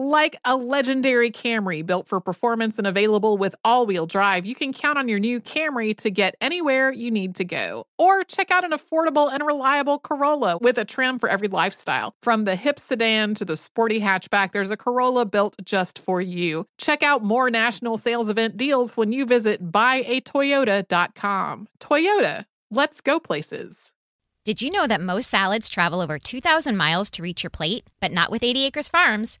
Like a legendary Camry built for performance and available with all wheel drive, you can count on your new Camry to get anywhere you need to go. Or check out an affordable and reliable Corolla with a trim for every lifestyle. From the hip sedan to the sporty hatchback, there's a Corolla built just for you. Check out more national sales event deals when you visit buyatoyota.com. Toyota, let's go places. Did you know that most salads travel over 2,000 miles to reach your plate? But not with 80 Acres Farms.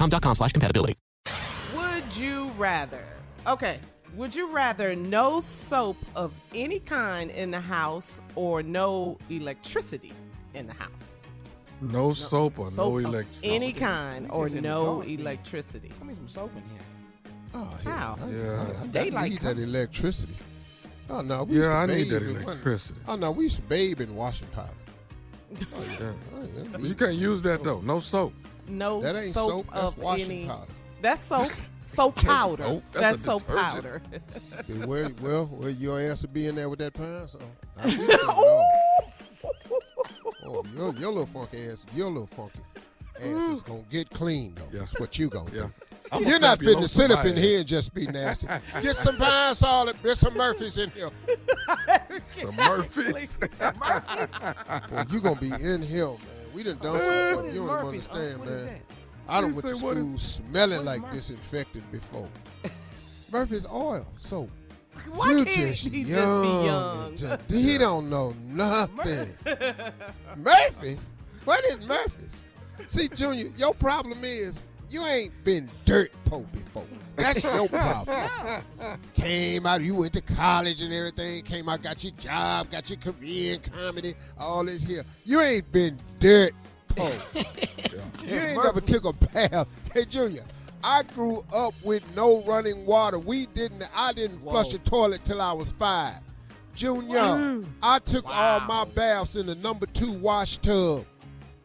Dexcom.com slash compatibility. Would you rather? Okay. Would you rather no soap of any kind in the house or no electricity in the house? No, soap or Soap no electricity. Any kind or just in the no electricity. Give me some soap in here. Oh, How? Yeah, I- I daylight need that electricity. Oh no, we Yeah, I need that electricity. Oh no, we used to bathe in washing powder. Oh, yeah. Oh, yeah. You can't use that though. No soap. No That ain't soap, soap, that's of washing any. powder. That's soap. soap powder. soap. That's That's, soap detergent. powder. Yeah, well, well, well, your ass will be in there with that Pine-Sol. I we just don't know. oh, your, your little funky ass, your little funky ass mm. is gonna get clean though. That's what you gonna Yeah. do. I'm You're not clap fitting to sit up my in here and just be nasty. Get some pine solid. There's some Murphys in here. The Murphys. Boy, you gonna be in here, man. We done done some stuff you don't even understand, man. I don't went to school is- smelling like Murphy? disinfectant before. Murphy's oil, so Why you can't just he young. just be young? just- he don't know nothing. Murphy? What is Murphy's? See, Junior, your problem is you ain't been dirt poor before. That's your problem. came out, you went to college and everything, came out, got your job, got your career in comedy, all this here. You ain't been dirt poor. You ain't never took a bath. Hey, Junior, I grew up with no running water. We didn't, I didn't flush a toilet till I was five. Junior, I took all my baths in the number two wash tub.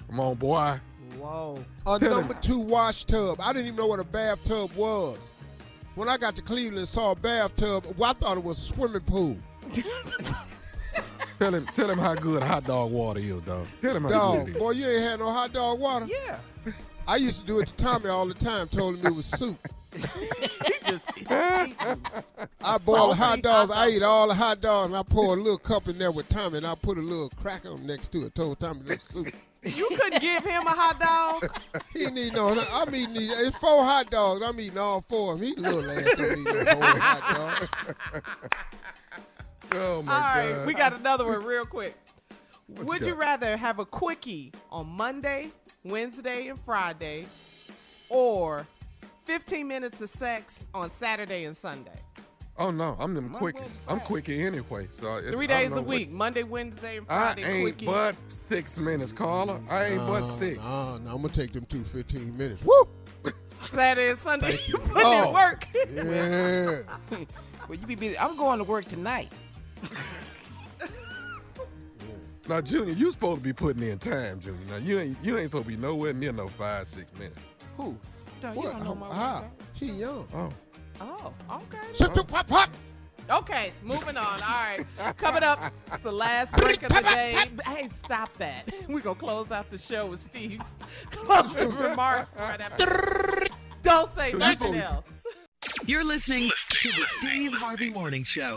Come on, boy. Whoa. A number two wash tub. I didn't even know what a bathtub was. When I got to Cleveland and saw a bathtub, well, I thought it was a swimming pool. Tell him, tell him how good hot dog water is, dog. Tell him how good Dog, it is. boy, you ain't had no hot dog water. Yeah. I used to do it to Tommy all the time, told him it was soup. I boil the hot dogs. Uh-huh. I eat all the hot dogs, and I pour a little cup in there with Tommy, and I put a little cracker next to it. Told Tommy this soup. You couldn't give him a hot dog. He need no. I'm eating. These, it's four hot dogs. I'm eating all four of them. He little ass don't eat no whole hot dog. Oh my All right, God. we got another one real quick. you Would you got? rather have a quickie on Monday, Wednesday, and Friday, or 15 minutes of sex on Saturday and Sunday? Oh no, I'm them quickie. I'm quickie anyway. So it, Three days know a what- week, Monday, Wednesday, and I ain't quickie. but six minutes, Carla. I ain't but six. Nah, nah, I'm gonna take them two 15 minutes. Woo! Saturday and Sunday, Thank you you. put in Oh. work. Yeah. well, you be busy. I'm going to work tonight. Now, Junior, you supposed to be putting in time, Junior. Now you ain't you ain't supposed to be nowhere near no five six minutes. Who? No, you What? don't know my How? work. He young. Oh, Oh, okay. Shut pop pop. Okay, moving on. All right. Coming up, it's the last break of the day. Hey, stop that. We're going to close out the show with Steve's closing remarks right after. Don't say nothing else. You're listening to the Steve Harvey Morning Show.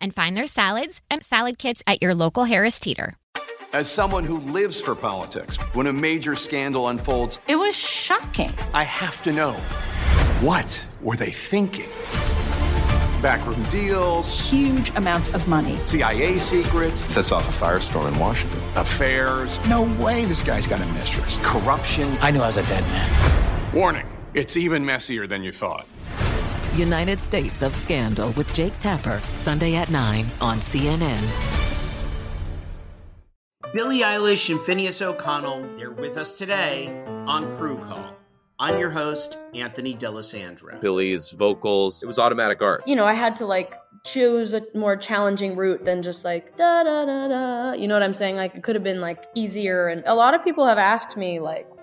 and find their salads and salad kits at your local Harris Teeter. As someone who lives for politics, when a major scandal unfolds, It was shocking. I have to know what were they thinking? Backroom deals, Huge amounts of money. CIA secrets, Sets off a firestorm in Washington. affairs, No way this guy's got a mistress. corruption. I knew I was a dead man. Warning, it's even messier than you thought. United States of Scandal with Jake Tapper, Sunday at 9 on CNN. Billie Eilish and Finneas O'Connell, they're with us today on Crew Call. I'm your host, Anthony D'Alessandro. Billie's vocals, it was automatic art. you know, I had to like choose a more challenging route than just like da da da da. You know what I'm saying? Like it could have been like easier. And a lot of people have asked me like,